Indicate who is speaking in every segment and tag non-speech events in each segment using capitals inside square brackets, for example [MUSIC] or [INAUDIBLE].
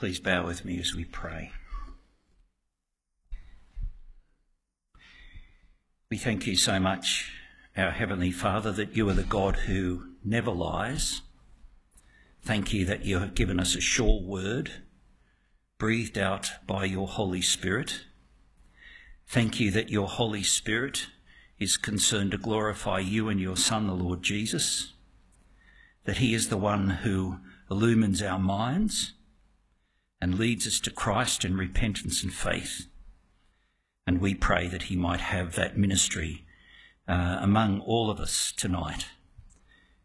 Speaker 1: Please bow with me as we pray. We thank you so much, our Heavenly Father, that you are the God who never lies. Thank you that you have given us a sure word, breathed out by your Holy Spirit. Thank you that your Holy Spirit is concerned to glorify you and your Son, the Lord Jesus, that he is the one who illumines our minds and leads us to Christ in repentance and faith. And we pray that he might have that ministry uh, among all of us tonight.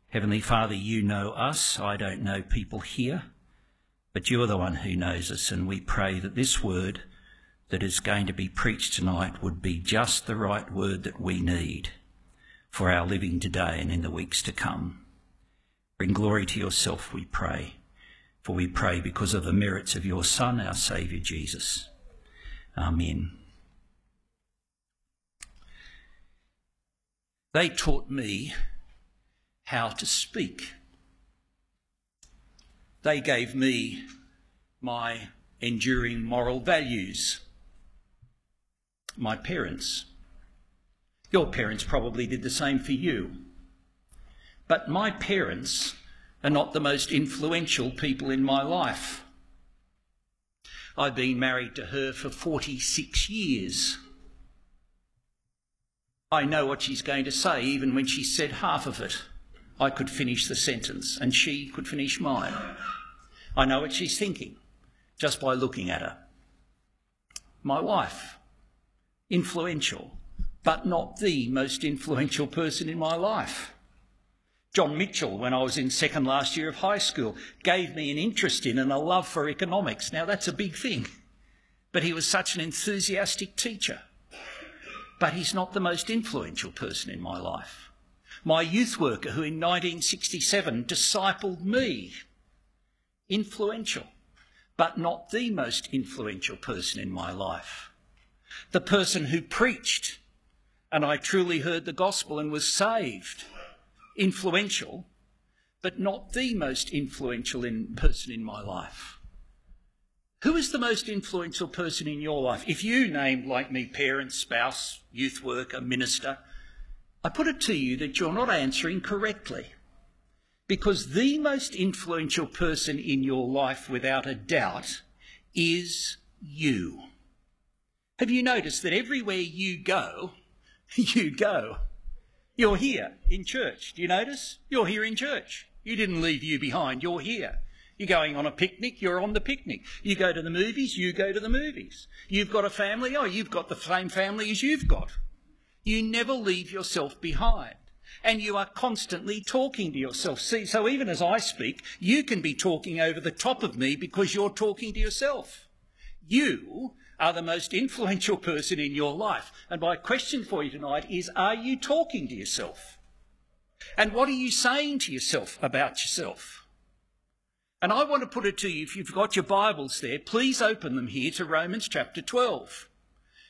Speaker 1: Heavenly Father, you know us. I don't know people here, but you're the one who knows us. And we pray that this word that is going to be preached tonight would be just the right word that we need for our living today and in the weeks to come. Bring glory to yourself, we pray. For we pray because of the merits of your Son, our Saviour Jesus. Amen. They taught me how to speak. They gave me my enduring moral values. My parents. Your parents probably did the same for you. But my parents are not the most influential people in my life. I've been married to her for 46 years. I know what she's going to say, even when she said half of it. I could finish the sentence, and she could finish mine. I know what she's thinking just by looking at her. My wife, influential, but not the most influential person in my life. John Mitchell, when I was in second last year of high school, gave me an interest in and a love for economics. Now, that's a big thing. But he was such an enthusiastic teacher. But he's not the most influential person in my life. My youth worker, who in 1967 discipled me, influential, but not the most influential person in my life. The person who preached, and I truly heard the gospel and was saved influential, but not the most influential in, person in my life. Who is the most influential person in your life? If you named, like me, parent, spouse, youth worker, minister, I put it to you that you're not answering correctly. Because the most influential person in your life, without a doubt, is you. Have you noticed that everywhere you go, [LAUGHS] you go? You're here in church. Do you notice? You're here in church. You didn't leave you behind. You're here. You're going on a picnic, you're on the picnic. You go to the movies, you go to the movies. You've got a family, oh, you've got the same family as you've got. You never leave yourself behind. And you are constantly talking to yourself. See, so even as I speak, you can be talking over the top of me because you're talking to yourself. You are the most influential person in your life. And my question for you tonight is are you talking to yourself? And what are you saying to yourself about yourself? And I want to put it to you, if you've got your Bibles there, please open them here to Romans chapter 12.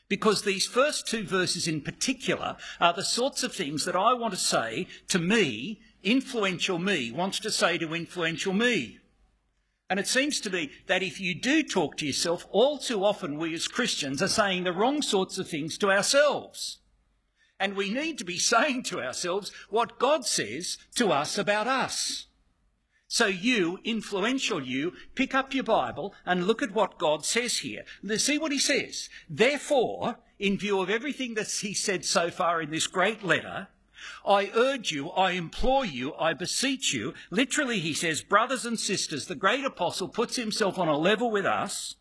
Speaker 1: Because these first two verses in particular are the sorts of things that I want to say to me, influential me, wants to say to influential me. And it seems to me that if you do talk to yourself, all too often we as Christians are saying the wrong sorts of things to ourselves. And we need to be [LAUGHS] saying to ourselves what God says to us about us. So you, influential you, pick up your Bible and look at what God says here. See what he says. Therefore, in view of everything that he said so far in this great letter, I urge you, I implore you, I beseech you. Literally, he says, brothers and sisters, the great apostle puts himself on a level with us.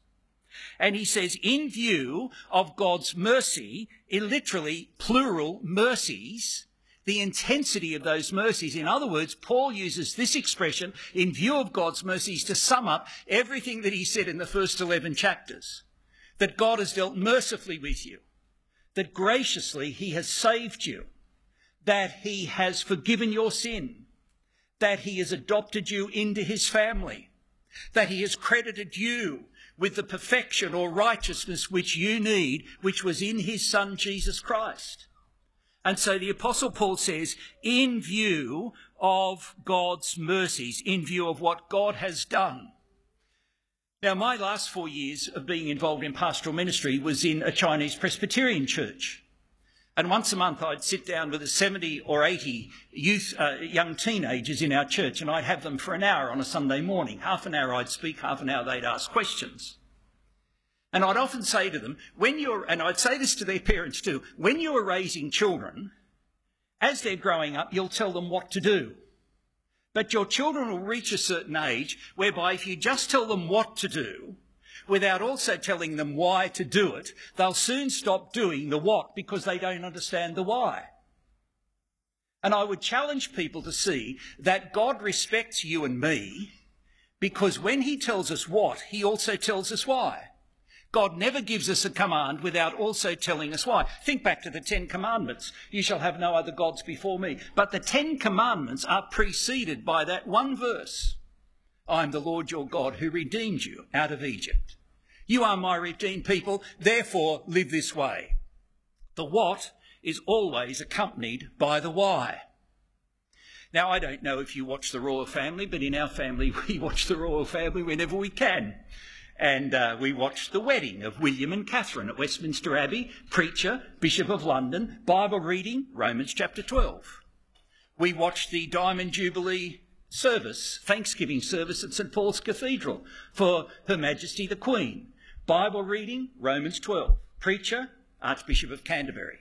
Speaker 1: And he says, in view of God's mercy, in literally plural mercies, the intensity of those mercies. In other words, Paul uses this expression in view of God's mercies to sum up everything that he said in the first 11 chapters. That God has dealt mercifully with you. That graciously he has saved you that he has forgiven your sin, that he has adopted you into his family, that he has credited you with the perfection or righteousness which you need, which was in his son Jesus Christ. And so the apostle Paul says, in view of God's mercies, in view of what God has done. Now, my last four years of being involved in pastoral ministry was in a Chinese Presbyterian church. And once a month, I'd sit down with 70 or 80 youth, uh, young teenagers in our church, and I'd have them for an hour on a Sunday morning. Half an hour I'd speak, half an hour they'd ask questions. And I'd often say to them, when you're, and I'd say this to their [LAUGHS] parents too, when you're raising children, as they're growing up, you'll tell them what to do. But your children will reach a certain age whereby if you just tell them what to do, without also telling them why to do it, they'll soon stop doing the what because they don't understand the why. And I would challenge people to see that God respects you and me because when he tells us what, he also tells us why. God never gives us a command without also telling us why. Think back to the Ten Commandments. You shall have no other gods before me. But the Ten Commandments are preceded by that one verse. I am the Lord your God who redeemed you out of Egypt. You are my redeemed people, therefore live this way. The what is always accompanied by the why. Now, I don't know if you watch the royal family, but in our family, [LAUGHS] we watch the royal family whenever we can. And uh, we watched the wedding of William and Catherine at Westminster Abbey, preacher, Bishop of London, Bible reading, Romans chapter 12. We watched the Diamond Jubilee service, Thanksgiving service at St Paul's Cathedral for Her Majesty the Queen. Bible reading, Romans 12. Preacher, Archbishop of Canterbury.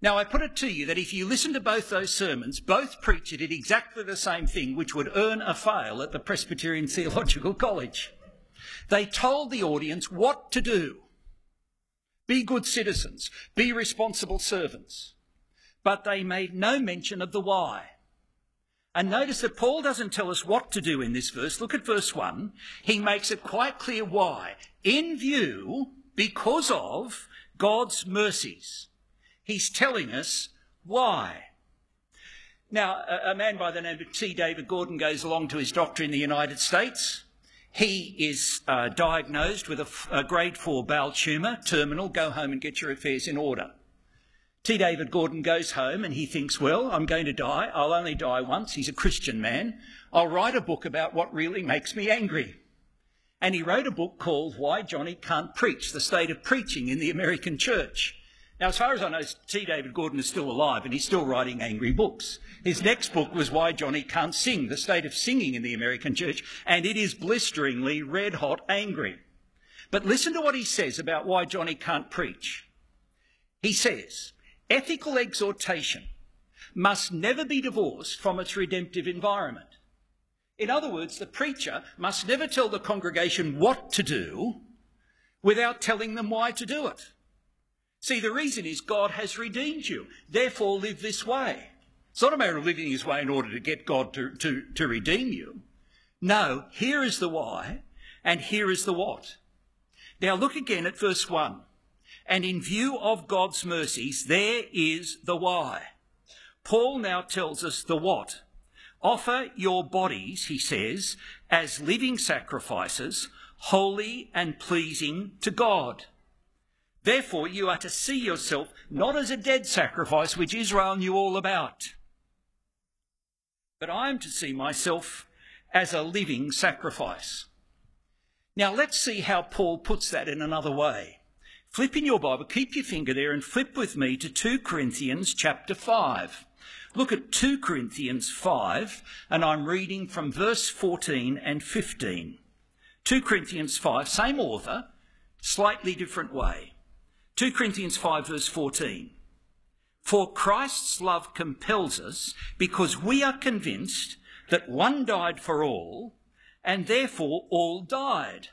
Speaker 1: Now, I put it to you that if you listen to both those sermons, both preacher did exactly the same thing, which would earn a fail at the Presbyterian Theological College. They told the audience what to do. Be good citizens, be responsible servants. But they made no mention of the why. And notice that Paul doesn't tell us what to do in this verse. Look at verse 1. He makes it quite clear why. In view, because of God's mercies. He's telling us why. Now, a, man by the name of T. David Gordon goes along to his doctor in the United States. He is uh, diagnosed with a, a grade 4 bowel tumour, terminal. Go home and get your affairs in order. T. David Gordon goes home and he thinks, well, I'm going to die. I'll only die once. He's a Christian man. I'll write a book about what really makes me angry. And he wrote a book called Why Johnny Can't Preach, the state of preaching in the American church. Now, as far as I know, T. David Gordon is still alive and he's still writing angry books. His next book was Why Johnny Can't Sing, the state of singing in the American church, and it is blisteringly red hot angry. But listen to what he says about why Johnny can't preach. He says, ethical exhortation must never be divorced from its redemptive environment. In other words, the preacher must never tell the congregation what to do without telling them why to do it. See, the reason is God has redeemed you. Therefore, live this way. It's not a matter of living this way in order to get God to, to, to redeem you. No, here is the why, and here is the what. Now, look again at verse 1. And in view of God's mercies, there is the why. Paul now tells us the what. Offer your bodies, he says, as living sacrifices, holy and pleasing to God. Therefore, you are to see yourself not as a dead sacrifice, which Israel knew all about, but I am to see myself as a living sacrifice. Now, let's see how Paul puts that in another way. Flip in your Bible, keep your finger there and flip with me to 2 Corinthians chapter 5. Look at 2 Corinthians 5, and I'm reading from verse 14 and 15. 2 Corinthians 5, same author, slightly different way. 2 Corinthians 5, verse 14. For Christ's love compels us because we are convinced that one died for all, and therefore all died.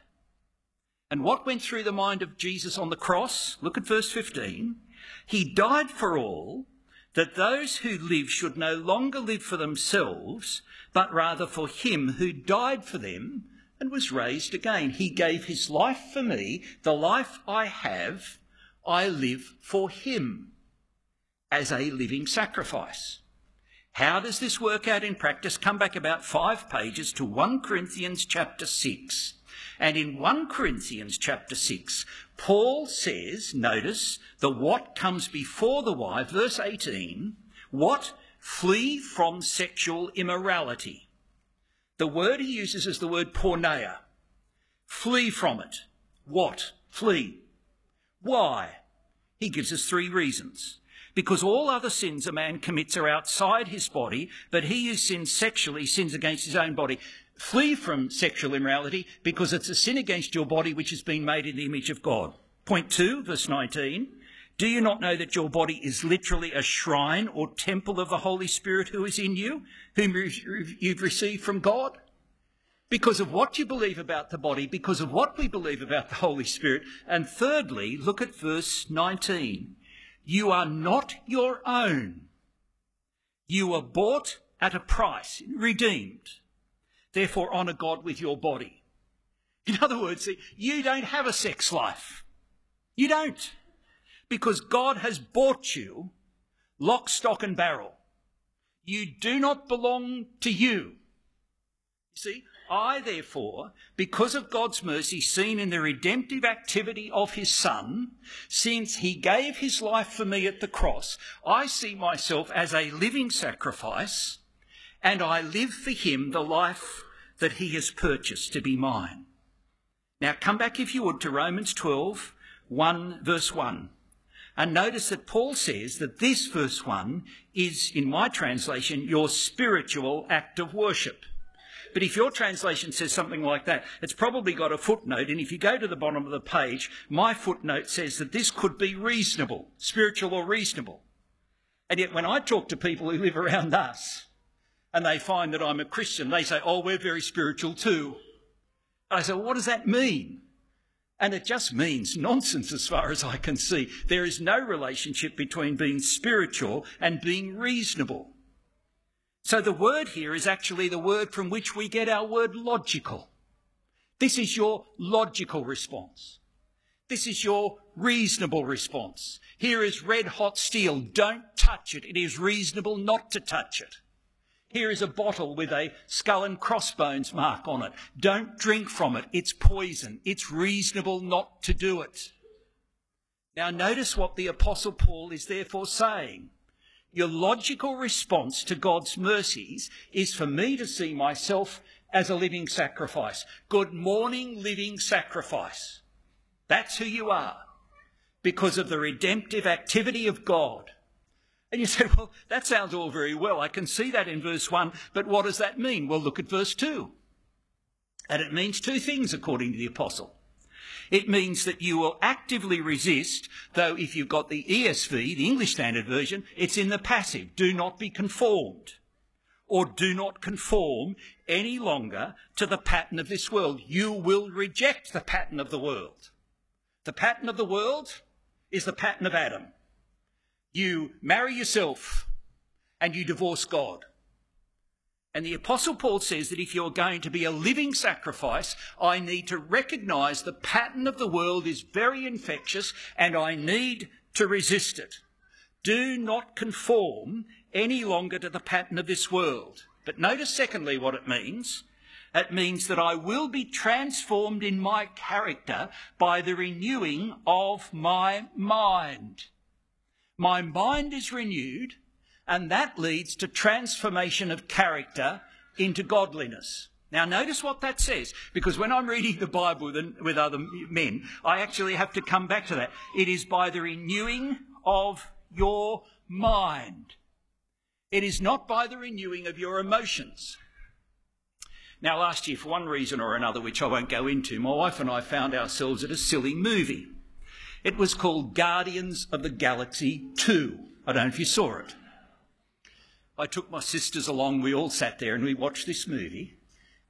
Speaker 1: And what went through the mind of Jesus on the cross? Look at verse 15. He died for all, that those who live should no longer live for themselves, but rather for him who died for them and was raised again. He gave his life for me. The life I have, I live for him as a living sacrifice. How does this work out in practice? Come back about five pages to 1 Corinthians chapter 6. And in 1 Corinthians chapter 6, Paul says, notice, the what comes before the why, verse 18, what? Flee from sexual immorality. The word he uses is the word porneia. Flee from it. What? Flee. Why? He gives us three reasons. Because all other sins a man commits are outside his body, but he who sins sexually sins against his own body. Flee from sexual immorality because it's a sin against your body which has been made in the image of God. Point two, verse 19. Do you not know that your body is literally a shrine or temple of the Holy Spirit who is in you, whom you've received from God? Because of what you believe about the body, because of what we believe about the Holy Spirit. And thirdly, look at verse 19. You are not your own. You were bought at a price, redeemed. Therefore, honour God with your body. In other words, you don't have a sex life. You don't. Because God has bought you lock, stock, and barrel. You do not belong to you. You see, I, therefore, because of God's mercy seen in the redemptive activity of his Son, since he gave his life for me at the cross, I see myself as a living sacrifice, and I live for him the life that he has purchased to be mine. Now come back, if you would, to Romans 12, 1 verse 1. And notice that Paul says that this verse 1 is, in my translation, your spiritual act of worship. But if your translation says something like that, it's probably got a footnote. And if you go to the bottom of the page, my footnote says that this could be reasonable, spiritual or reasonable. And yet when I talk to people who live around us and they find that I'm a Christian, they say, oh, we're very spiritual too. And I say, well, what does that mean? And it just means nonsense as far as I can see. There is no relationship between being spiritual and being reasonable. So the word here is actually the word from which we get our word logical. This is your logical response. This is your reasonable response. Here is red hot steel. Don't touch it. It is reasonable not to touch it. Here is a bottle with a skull and crossbones mark on it. Don't drink from it. It's poison. It's reasonable not to do it. Now notice what the apostle Paul is therefore saying. Your logical response to God's mercies is for me to see myself as a living sacrifice. Good morning, living sacrifice. That's who you are because of the redemptive activity of God. And you say, well, that sounds all very well. I can see that in verse 1, but what does that mean? Well, look at verse 2. And it means two things according to the apostle. It means that you will actively resist, though if you've got the ESV, the English Standard Version, it's in the passive. Do not be conformed. Or do not conform any longer to the pattern of this world. You will reject the pattern of the world. The pattern of the world is the pattern of Adam. You marry yourself and you divorce God. And the Apostle Paul says that if you're going to be a living sacrifice, I need to recognize the pattern of the world is very infectious and I need to resist it. Do not conform any longer to the pattern of this world. But notice, secondly, what it means. It means that I will be transformed in my character by the renewing of my mind. My mind is renewed and that leads to transformation of character into godliness. Now, notice what that says, because when I'm reading the Bible with, other men, I actually have to come back to that. It is by the renewing of your mind. It is not by the renewing of your emotions. Now, last year, for one reason or another, which I won't go into, my wife and I found ourselves at a silly movie. It was called Guardians of the Galaxy 2. I don't know if you saw it. I took my sisters along, we all sat there and we watched this movie,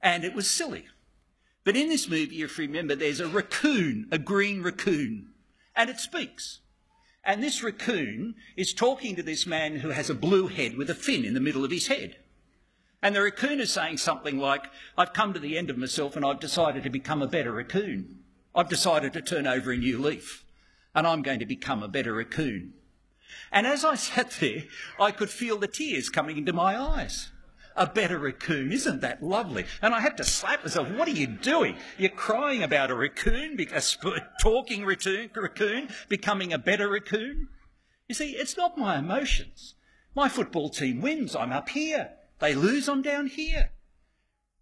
Speaker 1: and it was silly. But in this movie, if you remember, there's a raccoon, a green raccoon, and it speaks. And this raccoon is talking to this man who has a blue head with a fin in the middle of his head. And the raccoon is saying something like, I've come to the end of myself and I've decided to become a better raccoon. I've decided to turn over a new leaf and I'm going to become a better raccoon. And as I sat there, I could feel the tears coming into my eyes. A better raccoon, isn't that lovely? And I had to slap myself. What are you doing? You're crying about a raccoon, [LAUGHS] a talking raccoon, becoming a better raccoon? You see, it's not my emotions. My football team wins, I'm up here. They lose, I'm down here.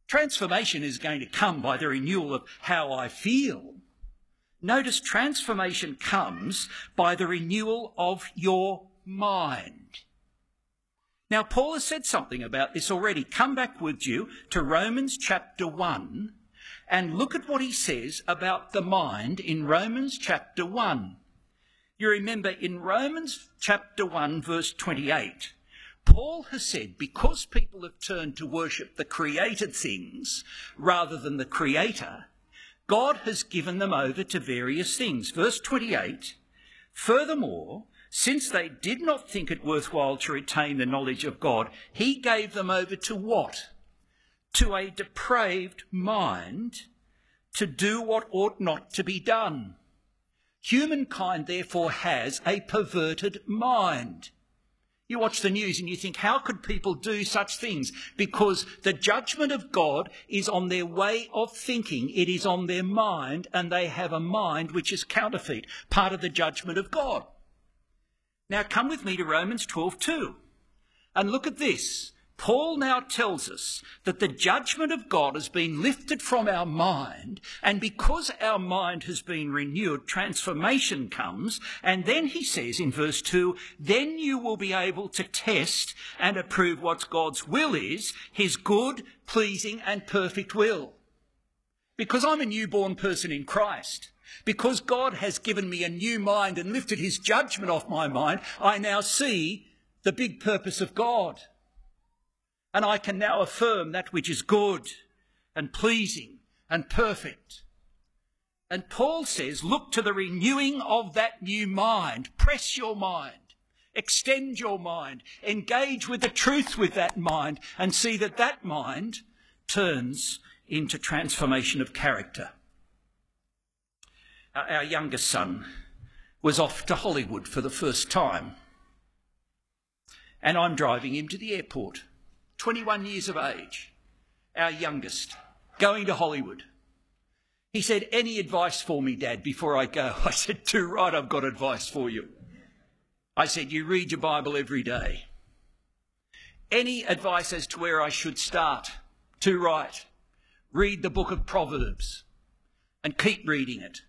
Speaker 1: Transformation is going to come by the renewal of how I feel. Notice transformation comes by the renewal of your mind. Now, Paul has said something about this already. Come back with you to Romans chapter 1 and look at what he says about the mind in Romans chapter 1. You remember in Romans chapter 1, verse 28, Paul has said because people have turned to worship the created things rather than the creator, God has given them over to various things. Verse 28 Furthermore, since they did not think it worthwhile to retain the knowledge of God, he gave them over to what? To a depraved mind to do what ought not to be done. Humankind, therefore, has a perverted mind. You watch the news and you think, how could people do such things? Because the judgment of God is on their way of thinking, it is on their mind, and they have a mind which is counterfeit, part of the judgment of God. Now come with me to Romans 12 2, and look at this. Paul now tells us that the judgment of God has been lifted from our mind, and because our mind has been renewed, transformation comes. And then he says in verse 2 then you will be able to test and approve what God's will is, his good, pleasing, and perfect will. Because I'm a newborn person in Christ, because God has given me a new mind and lifted his judgment off my mind, I now see the big purpose of God and I can now affirm that which is good and pleasing and perfect. And Paul says, look to the renewing of that new mind. Press your mind. Extend your mind. Engage with the truth with that mind and see that that mind turns into transformation of character. Our youngest son was off to Hollywood for the first time. And I'm driving him to the airport. 21 years of age, our youngest, going to Hollywood. He said, Any advice for me, Dad, before I go? [LAUGHS] I said, Too right, I've got advice for you. I said, You read your Bible every day. Any advice as to where I should start? Too right. Read the book of Proverbs and keep reading it.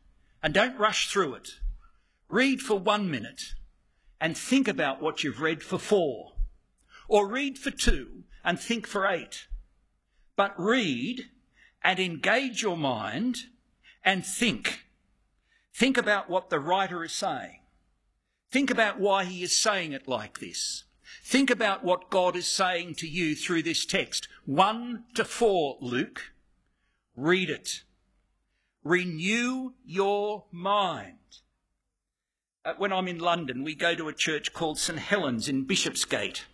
Speaker 1: And don't rush through it. Read for one minute and think about what you've read for four. Or read for two and think for eight. But read and engage your mind and think. Think about what the writer is saying. Think about why he is saying it like this. Think about what God is saying to you through this text. 1 to 4, Luke. Read it. Renew your mind. Uh, when I'm in London, we go to a church called St Helens in Bishopsgate.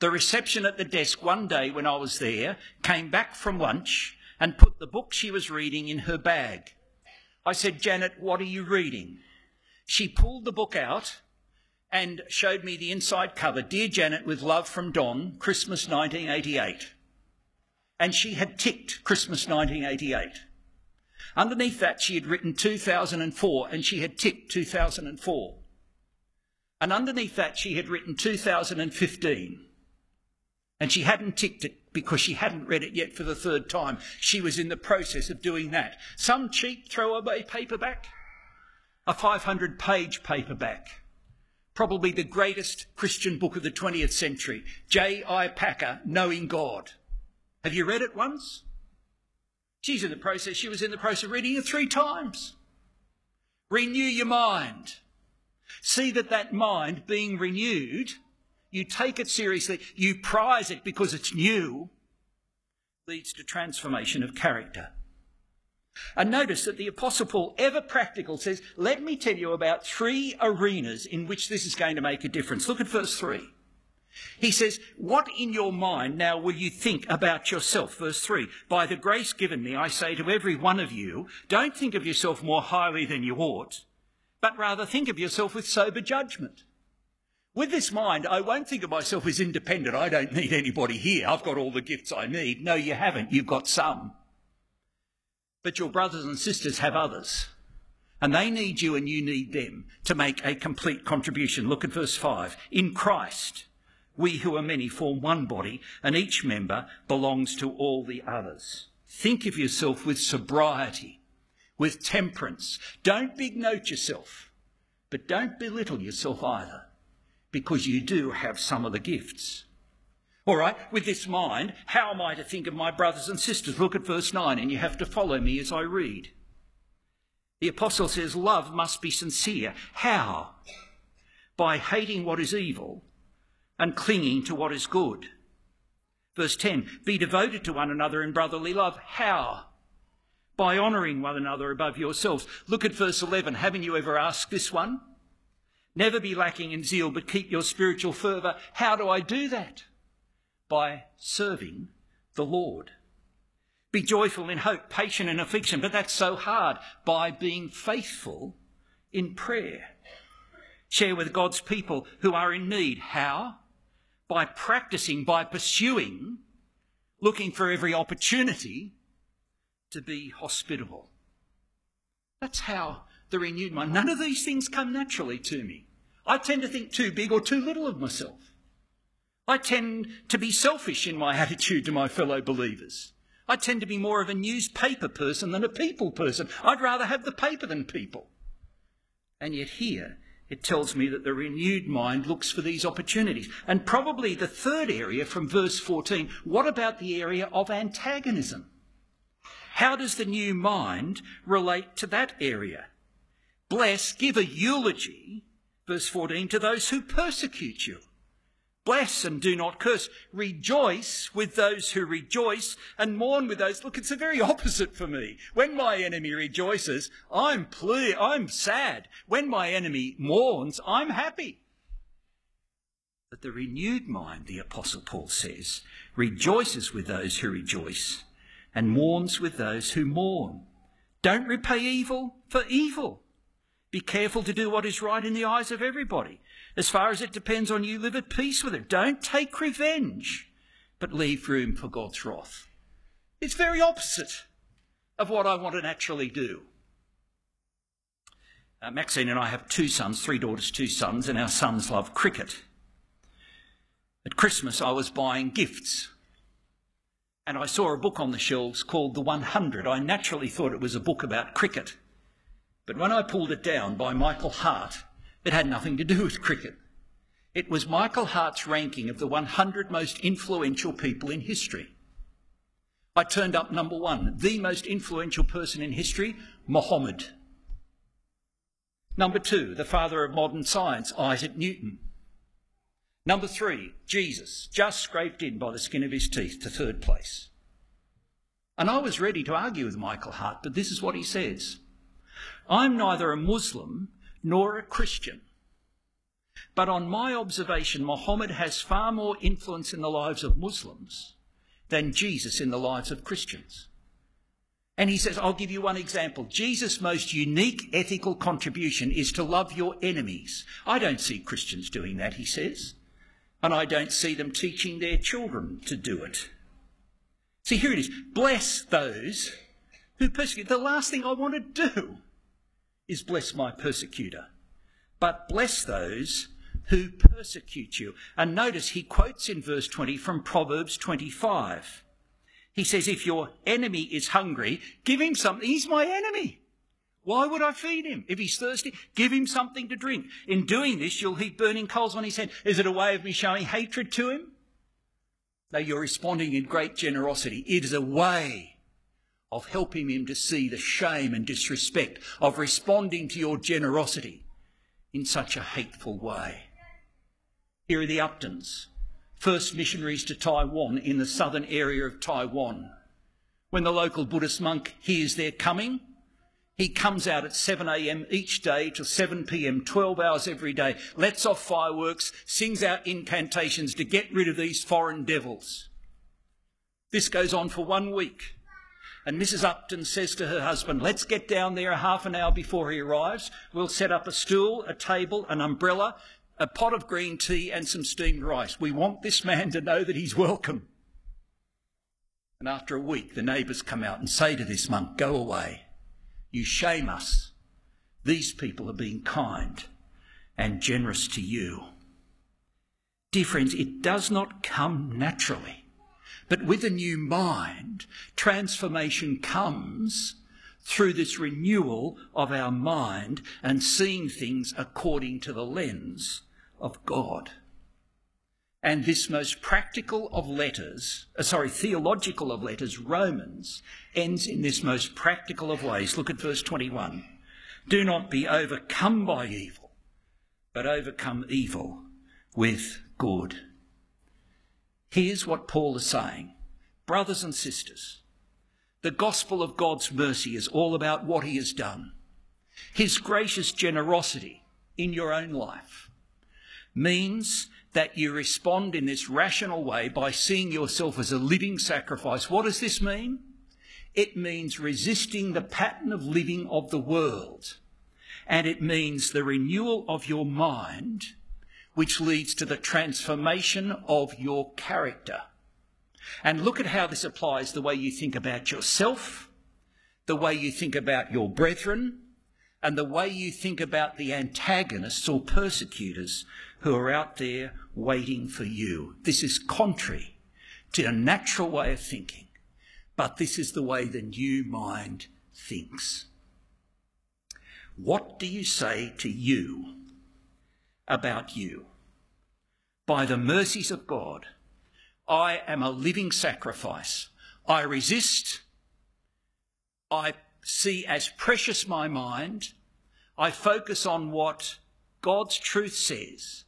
Speaker 1: The reception at the desk one day when I was there came back from lunch and put the book she was reading in her bag. I said, Janet, what are you reading? She pulled the book out and showed me the inside cover Dear Janet, with love from Don, Christmas 1988. And she had ticked Christmas 1988. Underneath that, she had written 2004 and she had ticked 2004. And underneath that, she had written 2015. And she hadn't ticked it because she hadn't read it yet for the third time. She was in the process of doing that. Some cheap throwaway paperback, a 500 page paperback, probably the greatest Christian book of the 20th century, J.I. Packer, Knowing God. Have you read it once? She's in the process, she was in the process of reading it three times. Renew your mind. See that that mind being renewed you take it seriously, you prize it because it's new, leads to transformation of character. And notice that the Apostle Paul, ever practical, says, Let me tell you about three arenas in which this is going to make a difference. Look at verse 3. He says, What in your mind now will you think about yourself? Verse 3 By the grace given me, I say to every one of you, don't think of yourself more highly than you ought, but rather think of yourself with sober judgment. With this mind, I won't think of myself as independent. I don't need anybody here. I've got all the gifts I need. No, you haven't. You've got some. But your brothers and sisters have others. And they need you and you need them to make a complete contribution. Look at verse 5. In Christ, We who are many form one body, and each member belongs to all the others. Think of yourself with sobriety, with temperance. Don't big note yourself, but don't belittle yourself either, because you do have some of the gifts. All right, with this mind, how am I to think of my brothers and sisters? Look at verse 9, and you have to follow me as I read. The apostle says love must be sincere. How? By hating what is evil and clinging to what is good. Verse 10 Be devoted to one another in brotherly love. How? By honouring one another above yourselves. Look at verse 11. Haven't you ever asked this one? Never be lacking in zeal, but keep your spiritual fervour. How do I do that? By serving the Lord. Be joyful in hope, patient in affliction, but that's so hard. By being faithful in prayer. Share with God's people who are in need. How? By practicing, by pursuing, looking for every opportunity to be hospitable. That's how the renewed mind. None of these things come naturally to me. I tend to think too big or too little of myself. I tend to be selfish in my [LAUGHS] attitude to my fellow believers. I tend to be more of a newspaper person than a people person. I'd rather have the paper than people. And yet here, it tells me that the renewed mind looks for these opportunities. And probably the third area from verse 14, what about the area of antagonism? How does the new mind relate to that area? Bless, give a eulogy, verse 14, to those who persecute you. Bless and do not curse. Rejoice with those who rejoice and mourn with those. Look, it's the very opposite for me. When my enemy rejoices, I'm ple- I'm sad. When my enemy mourns, I'm happy. But the renewed mind, the Apostle Paul says, rejoices with those who rejoice and mourns with those who mourn. Don't repay evil for evil. Be careful to do what is right in the eyes of everybody. As far as it depends on you, live at peace with it. Don't take revenge, but leave room for God's wrath. It's very opposite of what I want to naturally do. Uh, Maxine and I have two sons, three daughters, two sons, and our sons love cricket. At Christmas, I was buying gifts, and I saw a book on the shelves called The 100. I naturally thought it was a book about cricket. But when I pulled it down by Michael Hart, it had nothing to do with cricket. It was Michael Hart's ranking of the 100 most influential people in history. I turned up number one, the most influential person in history, Muhammad. Number two, the father of modern science, Isaac Newton. Number three, Jesus, just scraped in by the skin of his teeth to third place. And I was ready to argue with Michael Hart, but this is what he says I'm neither a Muslim nor a Christian. But on my observation, Mohammed has far more influence in the lives of Muslims than Jesus in the lives of Christians. And he says, I'll give you one example. Jesus' most unique ethical contribution is to love your enemies. I don't see Christians doing that, he says. And I don't see them teaching their children to do it. See, here it is. Bless those who persecute. The last thing I want to do is bless my persecutor, but bless those who persecute you. And notice he quotes in verse 20 from Proverbs 25. He says, If your enemy is hungry, give him something. He's my enemy. Why would I feed him? If he's thirsty, give him something to drink. In doing this, you'll heap burning coals on his head. Is it a way of me showing hatred to him? No, you're responding in great generosity. It is a way of helping him to see the shame and disrespect of responding to your generosity in such a hateful way. Here are the Uptons, first missionaries to Taiwan in the southern area of Taiwan. When the local Buddhist monk hears they're coming, he comes out at 7am each day till 7pm, 12 hours every day, lets off fireworks, sings out incantations to get rid of these foreign devils. This goes on for one week. And Mrs. Upton says to her husband, Let's get down there half an hour before he arrives. We'll set up a stool, a table, an umbrella, a pot of green tea, and some steamed rice. We want this man to know that he's welcome. And after a week, the neighbours come out and say to this monk, Go away. You shame us. These people are being kind and generous to you. Dear friends, it does not come naturally. But with a new mind, transformation comes through this renewal of our mind and seeing things according to the lens of God. And this most practical of letters, uh, sorry, theological of letters, Romans, ends in this most practical of ways. Look at verse 21. Do not be overcome by evil, but overcome evil with good. Here's what Paul is saying. Brothers and sisters, the gospel of God's mercy is all about what he has done. His gracious generosity in your own life means that you respond in this rational way by seeing yourself as a living sacrifice. What does this mean? It means resisting the pattern of living of the world. And it means the renewal of your mind, which leads to the transformation of your character. And look at how this applies the way you think about yourself, the way you think about your brethren, and the way you think about the antagonists or persecutors who are out there waiting for you. This is contrary to a natural way of thinking, but this is the way the new mind thinks. What do you say to you about you? By the mercies of God, I am a living sacrifice. I resist. I see as precious my mind. I focus on what God's truth says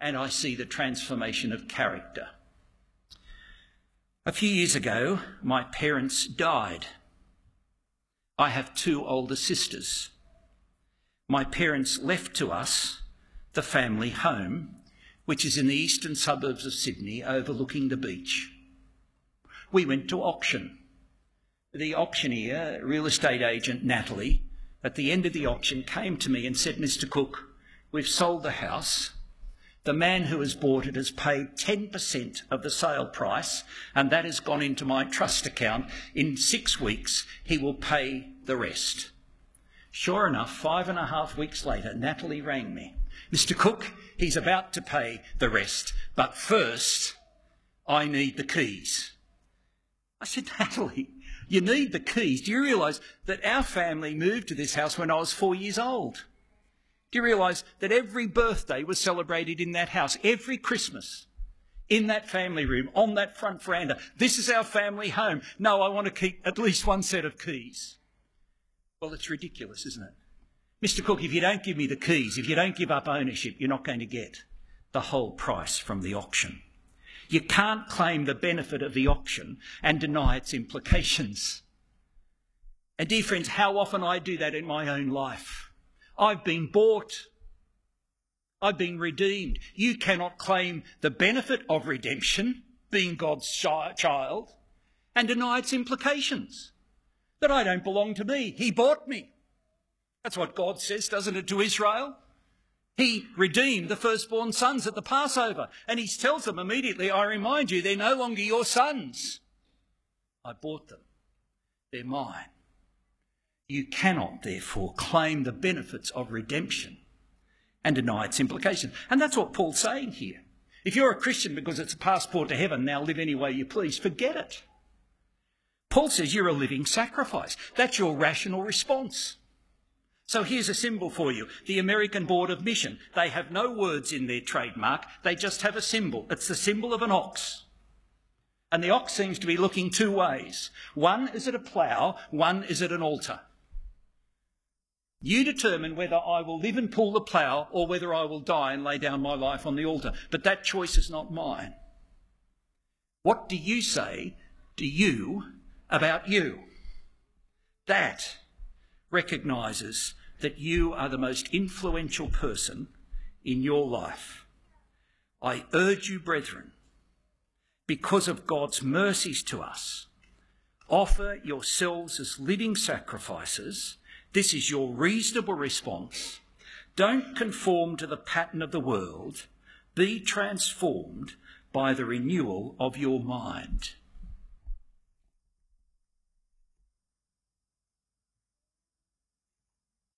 Speaker 1: and I see the transformation of character. A few years ago, my parents died. I have two older sisters. My parents left to us the family home, which is in the eastern suburbs of Sydney overlooking the beach. We went to auction. The auctioneer, real estate agent Natalie, at the end of the auction came to me and said, Mr. Cook, we've sold the house the man who has bought it has paid 10% of the sale price, and that has gone into my trust account. In six weeks, he will pay the rest. Sure enough, five and a half weeks later, Natalie rang me. Mr. Cook, he's about to pay the rest, but first, I need the keys. I said, Natalie, you need the keys. Do you realise that our family moved to this house when I was four years old? Do you realise that every birthday was celebrated in that house, every Christmas, in that family room, on that front veranda? This is our family home. No, I want to keep at least one set of keys. Well, it's ridiculous, isn't it? Mr. Cook, if you don't give me the keys, if you don't give up ownership, you're not going to get the whole price from the auction. You can't claim the benefit of the auction and deny its implications. And dear friends, how often I do that in my own life. I've been bought. I've been redeemed. You cannot claim the benefit of redemption, being God's child, and deny its implications. That I don't belong to me. He bought me. That's what God says, doesn't it, to Israel? He redeemed the firstborn sons at the Passover, and he tells them immediately, I remind you, they're no longer your sons. I bought them. They're mine. You cannot, therefore, claim the benefits of redemption and deny its implications. And that's what Paul's saying here. If you're a Christian because it's a passport to heaven, now live any way you please, forget it. Paul says you're a living sacrifice. That's your rational response. So here's a symbol for you the American Board of Mission. They have no words in their trademark, they just have a symbol. It's the symbol of an ox. And the ox seems to be looking two ways. One is at a plough, one is at an altar. You determine whether I will live and pull the plough or whether I will die and lay down my life on the altar. But that choice is not mine. What do you say to you about you? That recognises that you are the most influential person in your life. I urge you, brethren, because of God's mercies to us, offer yourselves as living sacrifices this is your reasonable response. Don't conform to the pattern of the world. Be transformed by the renewal of your mind.